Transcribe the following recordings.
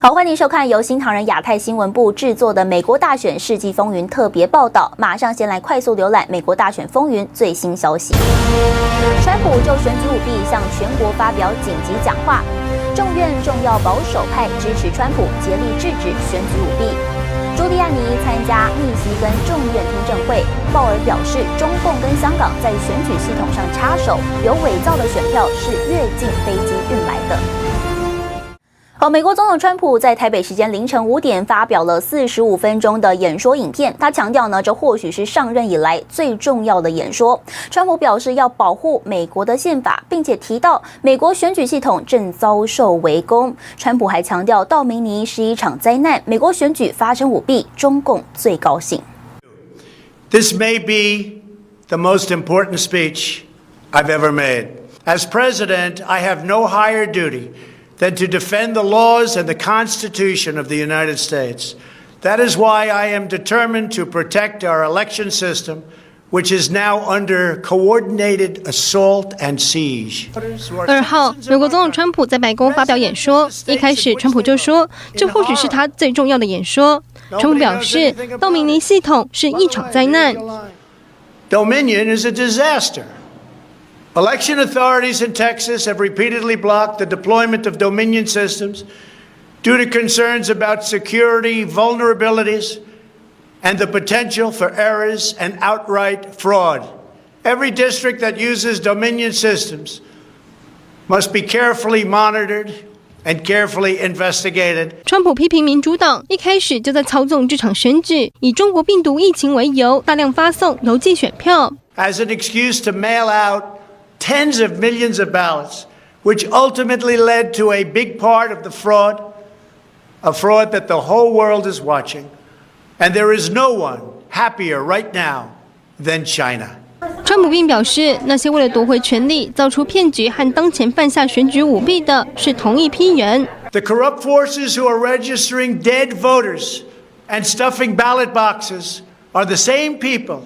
好，欢迎收看由新唐人亚太新闻部制作的《美国大选世纪风云》特别报道。马上先来快速浏览美国大选风云最新消息。川普就选举舞弊向全国发表紧急讲话，众院重要保守派支持川普竭力制止选举舞弊。朱利安尼参加密西根众院听证会，鲍尔表示，中共跟香港在选举系统上插手，有伪造的选票是越境飞机运来的。好，美国总统川普在台北时间凌晨五点发表了四十五分钟的演说影片。他强调呢，这或许是上任以来最重要的演说。川普表示要保护美国的宪法，并且提到美国选举系统正遭受围攻。川普还强调，道明尼是一场灾难，美国选举发生舞弊，中共最高兴。This may be the most important speech I've ever made. As president, I have no higher duty. than to defend the laws and the Constitution of the United States. That is why I am determined to protect our election system, which is now under coordinated assault and siege. 二号，美国总统川普在白宫发表演说，一开始川普就说，这或许是他最重要的演说。川普表示，道明尼系统是一场灾难。Dominion is a disaster. Election authorities in Texas have repeatedly blocked the deployment of Dominion systems due to concerns about security vulnerabilities and the potential for errors and outright fraud. Every district that uses Dominion systems must be carefully monitored and carefully investigated. 川普批评民主党一开始就在操纵这场选举，以中国病毒疫情为由，大量发送邮寄选票，as an excuse to mail out tens of millions of ballots, which ultimately led to a big part of the fraud, a fraud that the whole world is watching. And there is no one happier right now than China. 川普并表示，那些为了夺回权力、造出骗局和当前犯下选举舞弊的是同一批人。The corrupt forces who are registering dead voters and stuffing ballot boxes are the same people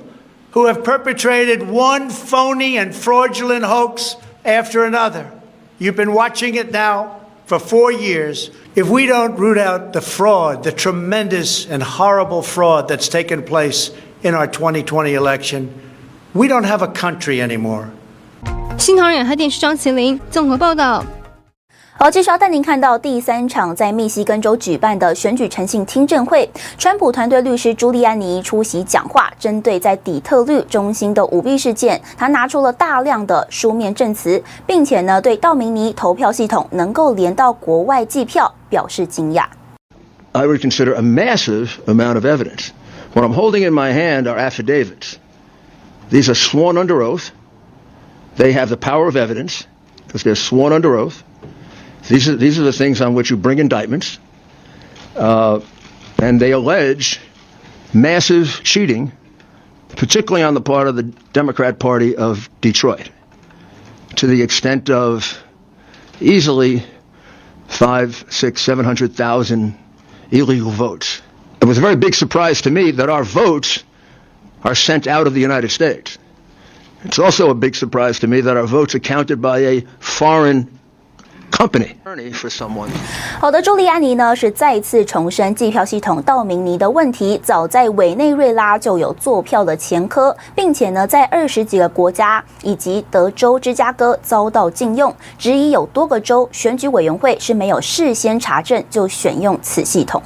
who have perpetrated one phony and fraudulent hoax after another. You've been watching it now for four years. If we don't root out the fraud, the tremendous and horrible fraud that's taken place in our 2020 election, we don't have a country anymore. 新唐人亚太电视张麒麟综合报道。 好，接下来带您看到第三场在密西根州举办的选举诚信听证会，川普团队律师朱利安尼出席讲话，针对在底特律中心的舞弊事件，他拿出了大量的书面证词，并且呢对道明尼投票系统能够连到国外计票表示惊讶。I would consider a massive amount of evidence. What I'm holding in my hand are affidavits. These are sworn under oath. They have the power of evidence because they're sworn under oath. These are, these are the things on which you bring indictments. Uh, and they allege massive cheating, particularly on the part of the Democrat Party of Detroit, to the extent of easily five, six, seven hundred thousand illegal votes. It was a very big surprise to me that our votes are sent out of the United States. It's also a big surprise to me that our votes are counted by a foreign Company. 好的，朱利安尼呢是再次重申计票系统道明尼的问题，早在委内瑞拉就有作票的前科，并且呢在二十几个国家以及德州、芝加哥遭到禁用，质疑有多个州选举委员会是没有事先查证就选用此系统。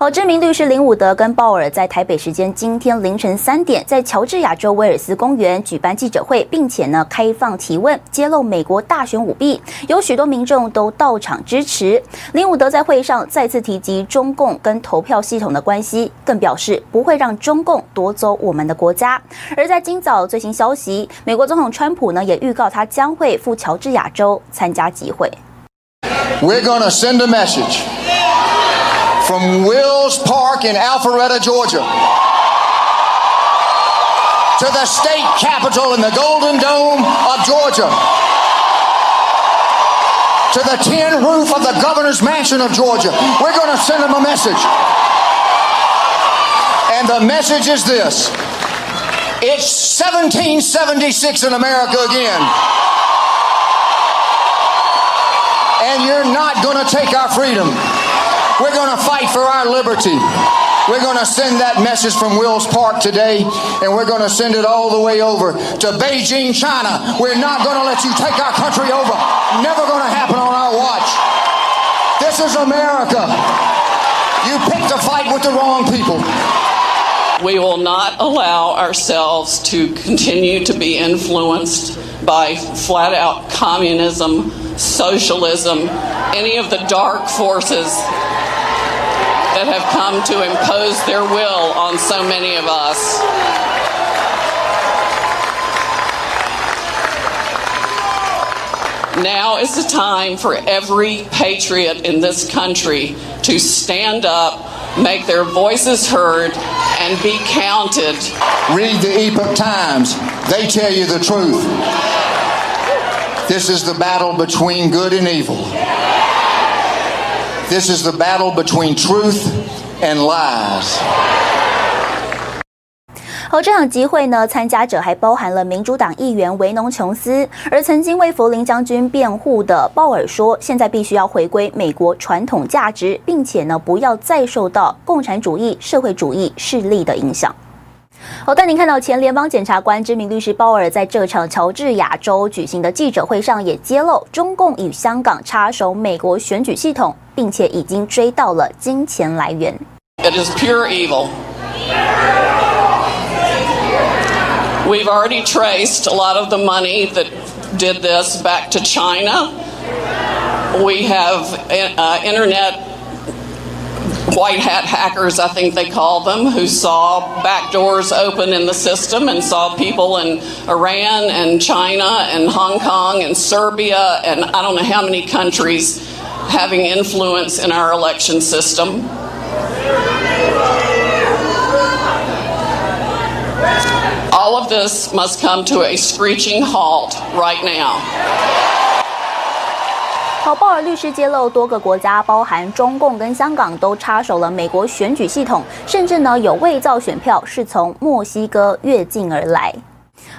好，知名律师林伍德跟鲍尔在台北时间今天凌晨三点，在乔治亚州威尔斯公园举办记者会，并且呢开放提问，揭露美国大选舞弊，有许多民众都到场支持。林伍德在会上再次提及中共跟投票系统的关系，更表示不会让中共夺走我们的国家。而在今早最新消息，美国总统川普呢也预告他将会赴乔治亚州参加集会。We're gonna send a message. From Wills Park in Alpharetta, Georgia, to the state capitol in the Golden Dome of Georgia, to the tin roof of the governor's mansion of Georgia. We're going to send them a message. And the message is this it's 1776 in America again. And you're not going to take our freedom. We're going to fight for our liberty. We're going to send that message from Wills Park today, and we're going to send it all the way over to Beijing, China. We're not going to let you take our country over. Never going to happen on our watch. This is America. You picked a fight with the wrong people. We will not allow ourselves to continue to be influenced by flat out communism, socialism, any of the dark forces that have come to impose their will on so many of us. Now is the time for every patriot in this country to stand up, make their voices heard, and be counted. Read the Epoch Times. They tell you the truth. This is the battle between good and evil. This is the battle between truth and lies. 好，这场集会呢，参加者还包含了民主党议员维农琼斯，而曾经为弗林将军辩护的鲍尔说，现在必须要回归美国传统价值，并且呢，不要再受到共产主义、社会主义势力的影响。好，但您看到前联邦检察官、知名律师鲍尔在这场乔治亚州举行的记者会上也揭露，中共与香港插手美国选举系统，并且已经追到了金钱来源。It is pure evil. We've already traced a lot of the money that did this back to China. We have uh, internet white hat hackers, I think they call them, who saw back doors open in the system and saw people in Iran and China and Hong Kong and Serbia and I don't know how many countries having influence in our election system. All of this must come to a screeching halt right now. 好，鲍尔律师揭露，多个国家，包含中共跟香港，都插手了美国选举系统，甚至呢有伪造选票，是从墨西哥越境而来。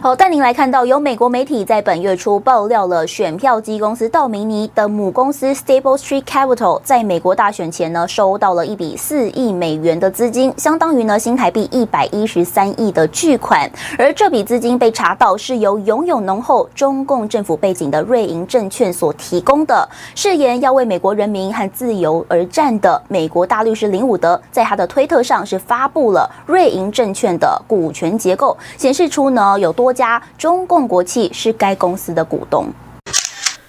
好，带您来看到，有美国媒体在本月初爆料了选票机公司道明尼的母公司 Staple Street Capital 在美国大选前呢，收到了一笔四亿美元的资金，相当于呢新台币一百一十三亿的巨款。而这笔资金被查到是由拥有浓厚中共政府背景的瑞银证券所提供的，誓言要为美国人民和自由而战的美国大律师林伍德，在他的推特上是发布了瑞银证券的股权结构，显示出呢有多。家中共国企是该公司的股东。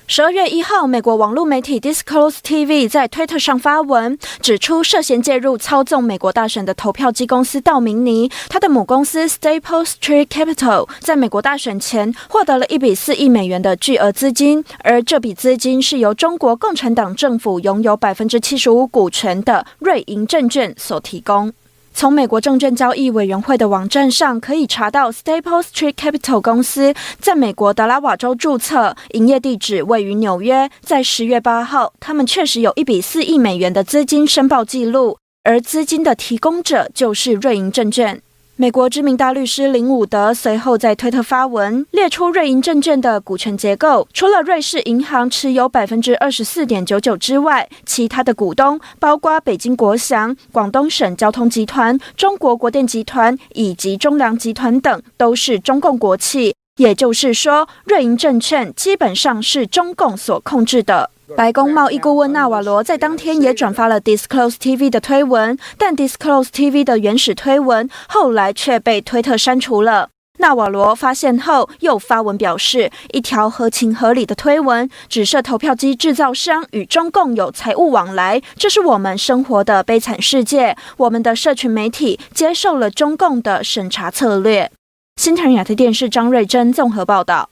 十二月一号，美国网络媒体 Disclose TV 在推特上发文，指出涉嫌介入操纵美国大选的投票机公司道明尼，他的母公司 Staples Tree Capital 在美国大选前获得了一笔四亿美元的巨额资金，而这笔资金是由中国共产党政府拥有百分之七十五股权的瑞银证券所提供。从美国证券交易委员会的网站上可以查到，Staples Street Capital 公司在美国德拉瓦州注册，营业地址位于纽约。在十月八号，他们确实有一笔四亿美元的资金申报记录，而资金的提供者就是瑞银证券。美国知名大律师林伍德随后在推特发文，列出瑞银证券的股权结构。除了瑞士银行持有百分之二十四点九九之外，其他的股东包括北京国祥、广东省交通集团、中国国电集团以及中粮集团等，都是中共国企。也就是说，瑞银证券基本上是中共所控制的。白宫贸易顾问纳瓦罗在当天也转发了 Disclose TV 的推文，但 Disclose TV 的原始推文后来却被推特删除了。纳瓦罗发现后又发文表示，一条合情合理的推文，指涉投票机制造商与中共有财务往来，这是我们生活的悲惨世界。我们的社群媒体接受了中共的审查策略。新唐亚太电视张瑞珍综合报道。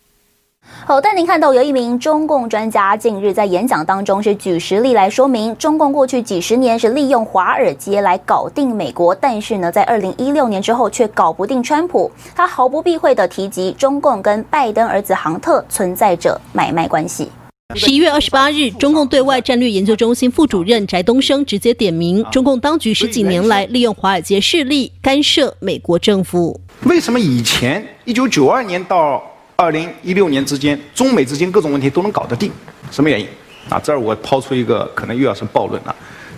好，带您看到有一名中共专家近日在演讲当中是举实例来说明，中共过去几十年是利用华尔街来搞定美国，但是呢，在二零一六年之后却搞不定川普。他毫不避讳地提及中共跟拜登儿子杭特存在着买卖关系。十一月二十八日，中共对外战略研究中心副主任翟东升直接点名，中共当局十几年来利用华尔街势力干涉美国政府。为什么以前一九九二年到二零一六年之间，中美之间各种问题都能搞得定，什么原因？啊，这儿我抛出一个可能又要是暴论了。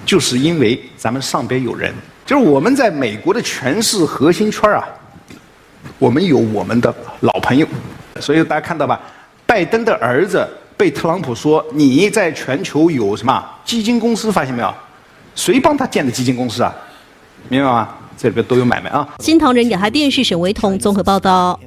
就是因为咱们上边有人，就是我们在美国的权势核心圈啊，我们有我们的老朋友，所以大家看到吧，拜登的儿子被特朗普说你在全球有什么基金公司，发现没有？谁帮他建的基金公司啊？明白吗？这里边都有买卖啊。新唐人亚太电视沈维彤综合报道。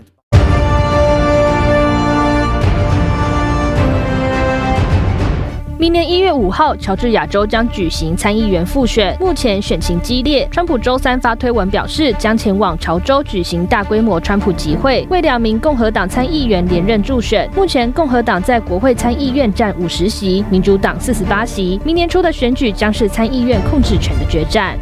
明年一月五号，乔治亚州将举行参议员复选，目前选情激烈。川普周三发推文表示，将前往乔州举行大规模川普集会，为两名共和党参议员连任助选。目前共和党在国会参议院占五十席，民主党四十八席。明年初的选举将是参议院控制权的决战。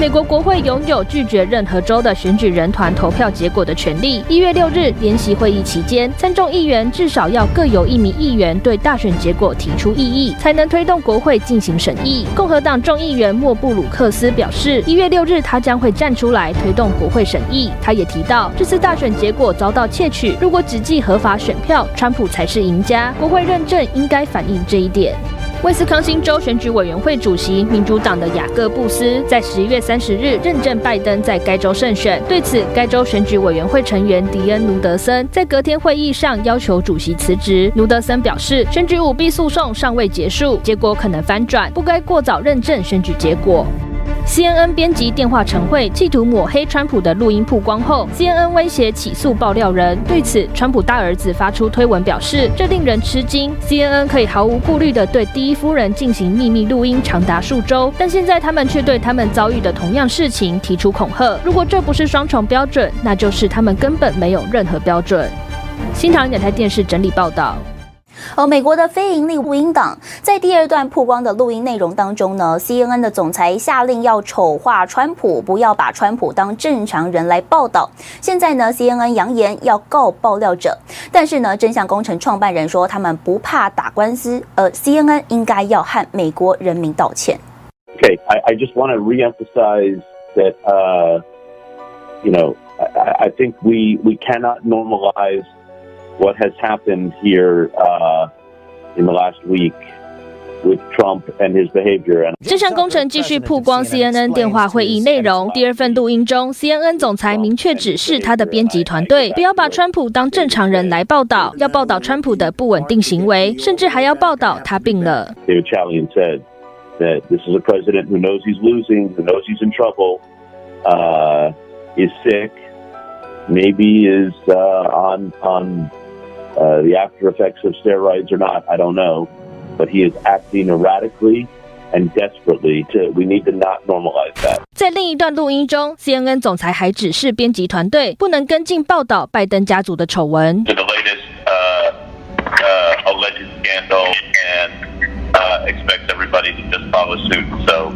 美国国会拥有拒绝任何州的选举人团投票结果的权利。一月六日联席会议期间，参众议员至少要各有一名议员对大选结果提出异议，才能推动国会进行审议。共和党众议员莫布鲁克斯表示，一月六日他将会站出来推动国会审议。他也提到，这次大选结果遭到窃取，如果只计合法选票，川普才是赢家。国会认证应该反映这一点。威斯康星州选举委员会主席民主党的雅各布斯在十一月三十日认证拜登在该州胜选。对此，该州选举委员会成员迪恩·卢德森在隔天会议上要求主席辞职。卢德森表示，选举舞弊诉讼尚未结束，结果可能翻转，不该过早认证选举结果。CNN 编辑电话晨会企图抹黑川普的录音曝光后，CNN 威胁起诉爆料人。对此，川普大儿子发出推文表示，这令人吃惊。CNN 可以毫无顾虑地对第一夫人进行秘密录音长达数周，但现在他们却对他们遭遇的同样事情提出恐吓。如果这不是双重标准，那就是他们根本没有任何标准。新唐人亚太电视整理报道。而美国的非营利录音档在第二段曝光的录音内容当中呢，CNN 的总裁下令要丑化川普，不要把川普当正常人来报道。现在呢，CNN 扬言要告爆料者，但是呢，真相工程创办人说他们不怕打官司，而 CNN 应该要和美国人民道歉。Okay, I, I just want to reemphasize that, uh, you know, I, I think we we cannot normalize. What has happened here in the last week with Trump and his behavior? 真相工程继续曝光 CNN 电话会议内容。第二份录音中，CNN 总裁明确指示他的编辑团队不要把川普当正常人来报道，要报道川普的不稳定行为，甚至还要报道他病了。David Chalian said that this is a president who knows he's losing, who knows he's in trouble, uh, is sick, maybe is on on. Uh, the after effects of steroids or not, I don't know, but he is acting erratically and desperately. To we need to not normalize that. 在另一段录音中，CNN 总裁还指示编辑团队不能跟进报道拜登家族的丑闻。To the latest, uh, uh, alleged scandal and uh, expects everybody to just follow suit. So,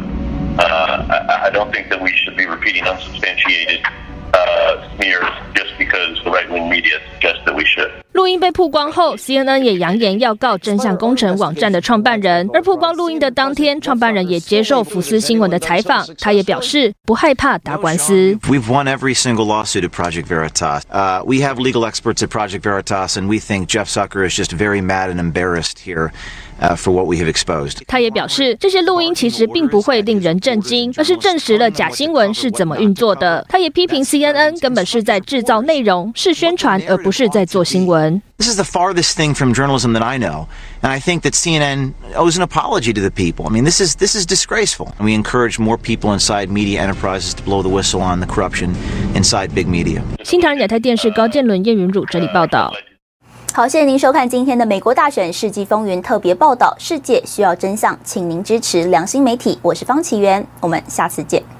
uh, I, I don't think that we should be repeating unsubstantiated uh, smears just because the right-wing media suggests that we should. 录音被曝光后，CNN 也扬言要告真相工程网站的创办人。而曝光录音的当天，创办人也接受福斯新闻的采访，他也表示不害怕打官司。We've won every single lawsuit at Project Veritas. Uh, we have legal experts at Project Veritas, and we think Jeff Zucker is just very mad and embarrassed here. Uh, for what we have exposed. 他也表示，这些录音其实并不会令人震惊，而是证实了假新闻是怎么运作的。他也批评 CNN 根本是在制造内容，是宣传，而不是在做新闻。This is the farthest thing from journalism that I know, and I think that CNN owes an apology to the people. I mean, this is this is disgraceful. And we encourage more people inside media enterprises to blow the whistle on the corruption inside big media. 新唐人亚太电视高建伦、叶云儒整理报道。 好，谢谢您收看今天的美国大选世纪风云特别报道。世界需要真相，请您支持良心媒体。我是方启源，我们下次见。